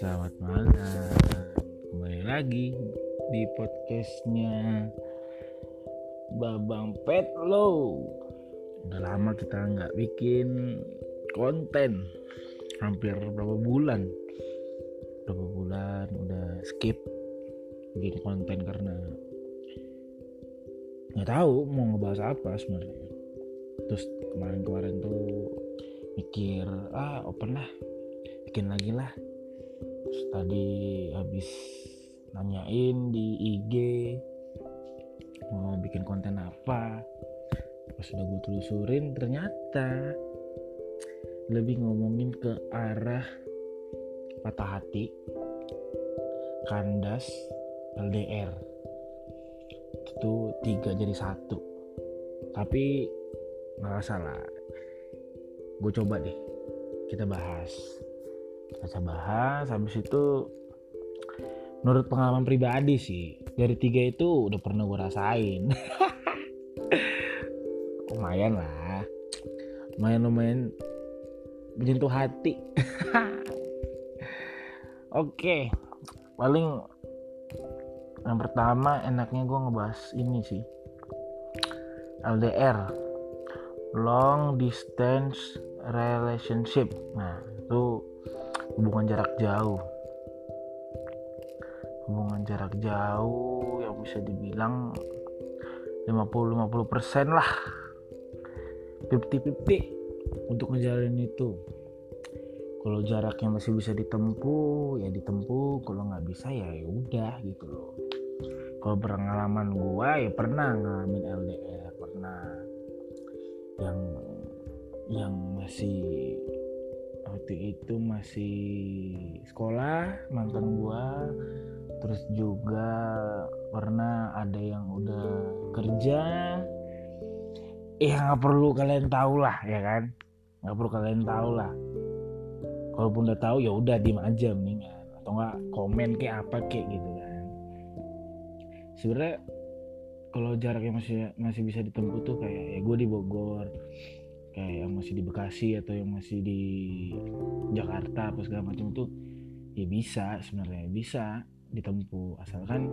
Selamat malam. Kembali lagi di podcastnya Babang Petlo Udah lama kita nggak bikin konten. Hampir berapa bulan? Berapa bulan udah skip bikin konten karena nggak tahu mau ngebahas apa sebenarnya. Terus kemarin-kemarin tuh mikir ah open lah. Bikin lagi lah terus tadi habis nanyain di IG mau bikin konten apa. Pas udah gue telusurin ternyata lebih ngomongin ke arah patah hati kandas LDR itu tiga jadi satu. Tapi nggak salah gue coba deh kita bahas kita bahas habis itu menurut pengalaman pribadi sih dari tiga itu udah pernah gue rasain. Lumayan lah. Lumayan lumayan menyentuh hati. Oke paling yang pertama enaknya gue ngebahas ini sih. LDR long distance relationship. Nah itu hubungan jarak jauh. Hubungan jarak jauh yang bisa dibilang 50-50% lah. 50-50 untuk ngejalanin itu. Kalau jaraknya masih bisa ditempuh ya ditempuh. Kalau nggak bisa ya udah gitu loh. Kalau pengalaman gua ya pernah ngalamin LDR pernah. Yang yang masih waktu itu masih sekolah mantan gua. Terus juga pernah ada yang udah kerja. Ya nggak perlu kalian tahu lah ya kan? Nggak perlu kalian tahu lah. Kalaupun udah tahu ya udah diem aja mendingan. Atau nggak komen kayak apa kayak gitu kan. Sebenarnya kalau jaraknya masih masih bisa ditempuh tuh kayak ya gue di Bogor kayak yang masih di Bekasi atau yang masih di Jakarta apa segala macam itu ya bisa sebenarnya bisa ditempuh asalkan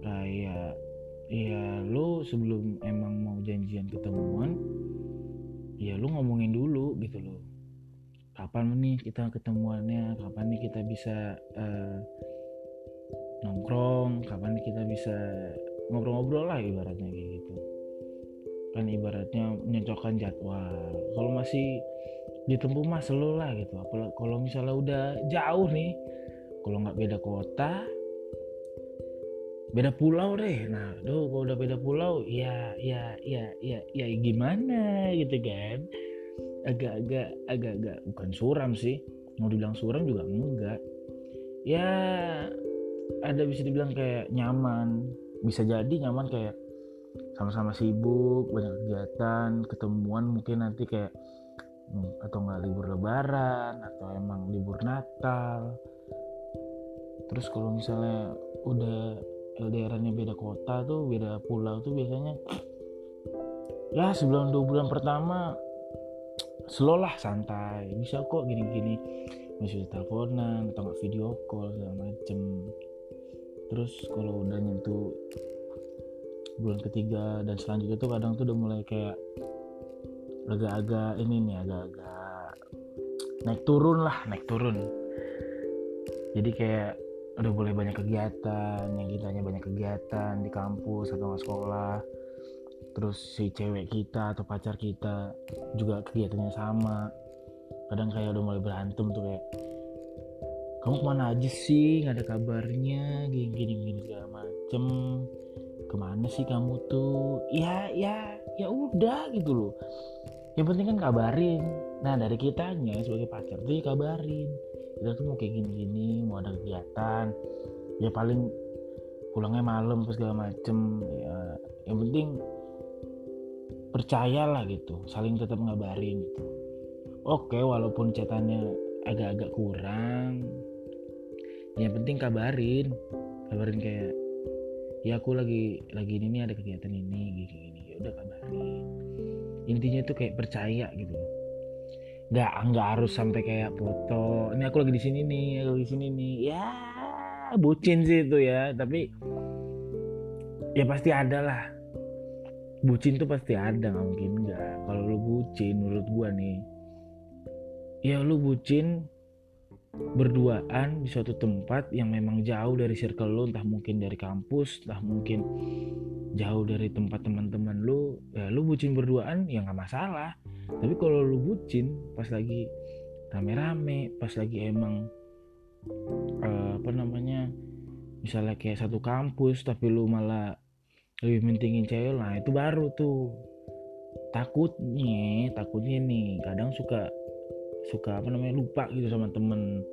kayak ya lo sebelum emang mau janjian ketemuan ya lo ngomongin dulu gitu loh. Kapan nih kita ketemuannya? Kapan nih kita bisa uh, nongkrong? Kapan nih kita bisa ngobrol-ngobrol lah ibaratnya gitu kan ibaratnya menyocokkan jadwal. Kalau masih ditempuh mah selalu lah gitu. Apalagi kalau misalnya udah jauh nih kalau nggak beda kota beda pulau deh. Nah tuh kalau udah beda pulau ya ya ya ya ya gimana gitu kan? Agak-agak agak-agak bukan suram sih. Mau dibilang suram juga enggak. Ya ada bisa dibilang kayak nyaman. Bisa jadi nyaman kayak sama-sama sibuk banyak kegiatan ketemuan mungkin nanti kayak atau enggak libur lebaran atau emang libur natal. Terus kalau misalnya udah LDR-nya beda kota tuh beda pulau tuh biasanya ya sebelum dua bulan pertama slow lah santai. Bisa kok gini-gini masih teleponan atau nggak video call segala macem. Terus kalau udah nyentuh bulan ketiga dan selanjutnya tuh kadang tuh udah mulai kayak agak-agak ini nih agak-agak naik turun lah naik turun. Jadi kayak udah boleh banyak kegiatan yang kitanya banyak kegiatan di kampus atau sekolah. Terus si cewek kita atau pacar kita juga kegiatannya sama. Kadang kayak udah mulai berantem tuh kayak kamu ke mana aja sih? Nggak ada kabarnya gini gini gini segala macem ke mana sih kamu tuh? Ya ya ya udah gitu loh. Yang penting kan kabarin. Nah dari kitanya sebagai pacar tuh ya kabarin. Kita tuh mau kayak gini-gini mau ada kegiatan. Ya paling pulangnya malam terus segala macem ya. Yang penting percayalah gitu saling tetap ngabarin gitu. Oke walaupun catatannya agak-agak kurang yang penting kabarin. Kabarin kayak ya aku lagi lagi ini ada kegiatan ini gini gini ya udah kabarin. Intinya itu kayak percaya gitu nggak nggak harus sampai kayak foto ini aku lagi di sini nih aku di sini nih. Ya bucin sih itu ya. Tapi ya pasti ada lah. Bucin tuh pasti ada nggak mungkin nggak. Kalau lu bucin menurut gua nih ya lu bucin berduaan di suatu tempat yang memang jauh dari circle lu entah mungkin dari kampus entah mungkin jauh dari tempat teman-teman lu ya lu bucin berduaan ya nggak masalah. Tapi kalau lu bucin pas lagi rame-rame pas lagi emang uh, apa namanya misalnya kayak satu kampus tapi lu malah lebih mentingin cewek lah itu baru tuh. Takutnya takutnya nih kadang suka suka apa namanya lupa gitu sama temen.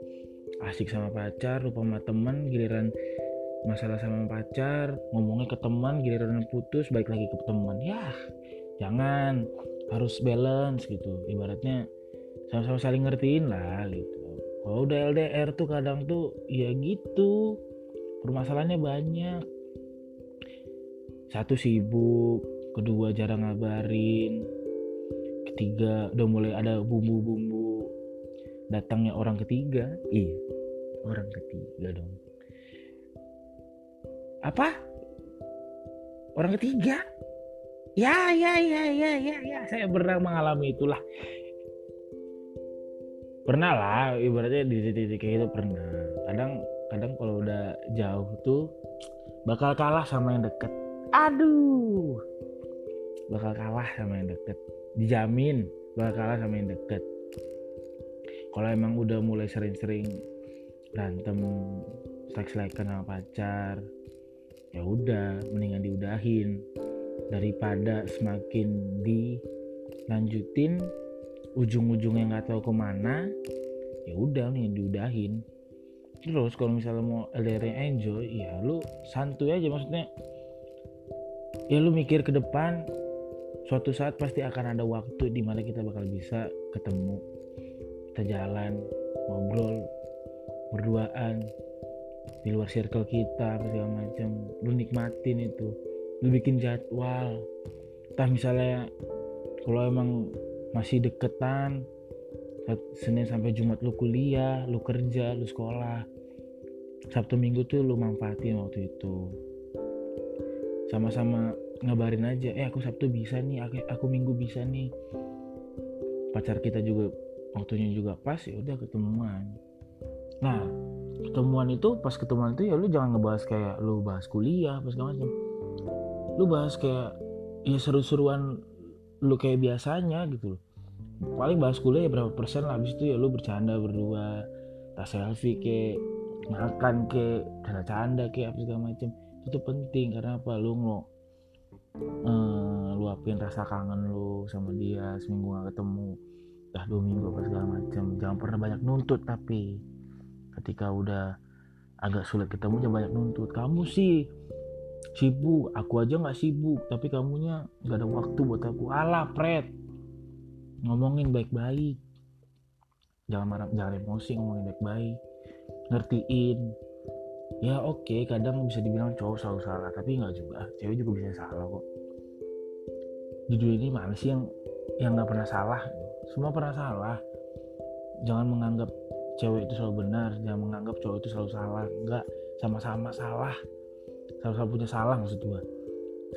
Asik sama pacar lupa sama temen giliran masalah sama pacar ngomongnya ke teman giliran putus baik lagi ke teman. Ya jangan harus balance gitu. Ibaratnya sama-sama saling ngertiin lah gitu. Kalau udah LDR tuh kadang tuh ya gitu. Permasalahannya banyak. Satu sibuk kedua jarang ngabarin ketiga udah mulai ada bumbu-bumbu datangnya orang ketiga. Iya orang ketiga dong. Apa? Orang ketiga? Ya ya ya ya ya ya. Saya pernah mengalami itulah. Pernah lah ibaratnya di titik-titik kayak itu pernah. Kadang kadang kalau udah jauh tuh bakal kalah sama yang deket. Aduh. Bakal kalah sama yang deket. Dijamin bakal kalah sama yang deket kalau emang udah mulai sering-sering berantem seks-lekan sama pacar ya udah mendingan diudahin. Daripada semakin dilanjutin ujung-ujungnya nggak tahu ke mana ya udah nih diudahin. Terus kalau misalnya mau LDR enjoy ya lu santuy aja maksudnya. Ya lu mikir ke depan suatu saat pasti akan ada waktu di mana kita bakal bisa ketemu kita jalan ngobrol berduaan. Di luar circle kita segala macam. Lu nikmatin itu. Lu bikin jadwal. Entah misalnya kalau emang masih deketan Senin sampai Jumat lu kuliah, lu kerja, lu sekolah. Sabtu Minggu tuh lu manfaatin waktu itu. Sama-sama ngabarin aja eh aku Sabtu bisa nih aku, aku Minggu bisa nih. Pacar kita juga waktunya juga pas ya udah ketemuan. Nah ketemuan itu pas ketemuan itu ya lu jangan ngebahas kayak lu bahas kuliah pas segala macam. Lu bahas kayak ya seru-seruan lu kayak biasanya gitu loh. Paling bahas kuliah ya berapa persen lah habis itu ya lu bercanda berdua tas selfie ke makan ke canda canda ke apa segala macam. Itu penting karena apa? Lu nggak uh, luapin rasa kangen lu sama dia seminggu gak ketemu dah dua minggu apa segala macam jangan pernah banyak nuntut tapi ketika udah agak sulit ketemu jangan banyak nuntut. Kamu sih sibuk aku aja nggak sibuk tapi kamunya nggak ada waktu buat aku. Alah pret ngomongin baik-baik. Jangan marah jangan emosi ngomongin baik-baik. Ngertiin. Ya oke okay, kadang bisa dibilang cowok selalu salah tapi nggak juga. Cewek juga bisa salah kok. Di dunia ini mana sih yang yang nggak pernah salah semua pernah salah. Jangan menganggap cewek itu selalu benar jangan menganggap cowok itu selalu salah. Enggak sama-sama salah. Sama-sama punya salah maksud gua.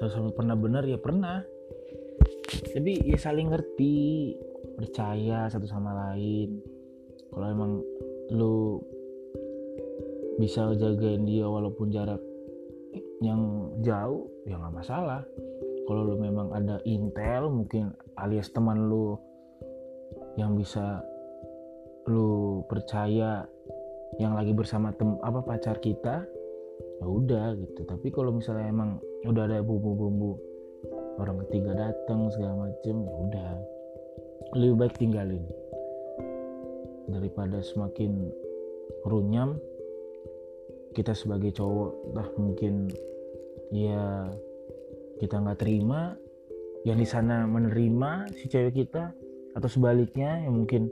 Sama-sama pernah benar ya pernah. Tapi ya saling ngerti percaya satu sama lain. Kalau emang lu bisa jagain dia walaupun jarak yang jauh ya nggak masalah. Kalau lu memang ada intel mungkin alias teman lu yang bisa lu percaya yang lagi bersama tem apa pacar kita ya udah gitu. Tapi kalau misalnya emang udah ada bumbu-bumbu orang ketiga datang segala macem ya udah. Lebih baik tinggalin. Daripada semakin runyam kita sebagai cowok lah mungkin ya kita nggak terima yang di sana menerima si cewek kita atau sebaliknya yang mungkin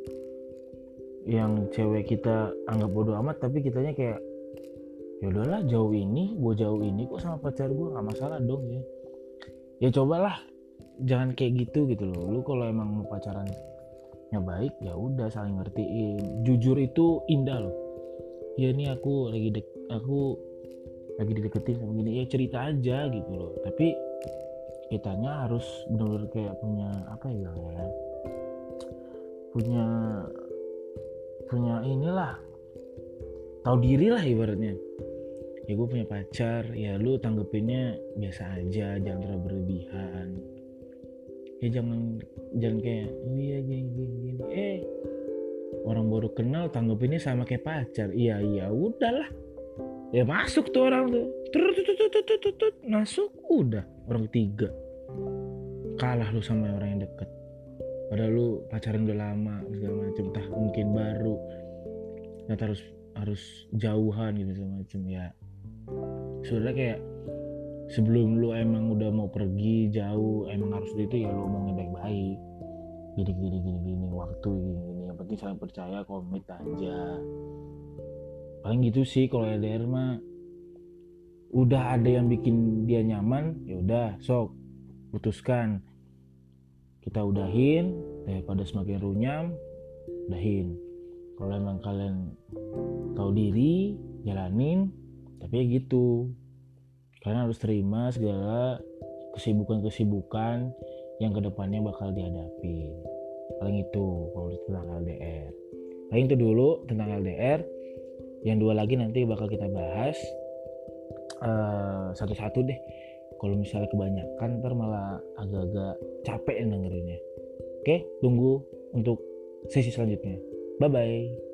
yang cewek kita anggap bodoh amat tapi kitanya kayak ya udahlah jauh ini gue jauh ini kok sama pacar gue nggak masalah dong ya. Ya cobalah jangan kayak gitu gitu loh. Lu kalau emang mau pacaran ya baik ya udah saling ngertiin. Jujur itu indah loh. Ya ini aku lagi dek aku lagi dideketin sama gini. Ya cerita aja gitu loh. Tapi kitanya harus benar-benar kayak punya apa ya ya punya punya inilah tahu diri lah ibaratnya. Ya gue punya pacar ya lu tanggepinnya biasa aja jangan terlalu berlebihan. Ya jangan jangan kayak oh iya gini gini gini. Eh orang baru kenal tanggepinnya sama kayak pacar. Iya iya udahlah. Ya masuk tuh orang tuh. Masuk udah. Orang ketiga. Kalah lu sama orang yang deket padahal lu pacaran udah lama segala macam entah mungkin baru ternyata harus harus jauhan gitu segala macam ya sebenarnya kayak sebelum lu emang udah mau pergi jauh emang harus itu ya lu ngomongin baik-baik. Gini gini gini gini waktu gini gini. Yang penting saling percaya komit aja. Paling gitu sih kalau LDR mah. Udah ada yang bikin dia nyaman ya udah sok. Putuskan kita udahin daripada semakin runyam udahin. Kalau emang kalian tahu diri jalanin. Tapi ya gitu. Kalian harus terima segala kesibukan-kesibukan yang ke depannya bakal dihadapi paling itu kalau tentang LDR paling itu dulu tentang LDR yang dua lagi nanti bakal kita bahas. Uh, satu-satu deh kalau misalnya kebanyakan ntar malah agak-agak capek dengerinnya. Oke tunggu untuk sesi selanjutnya. Bye bye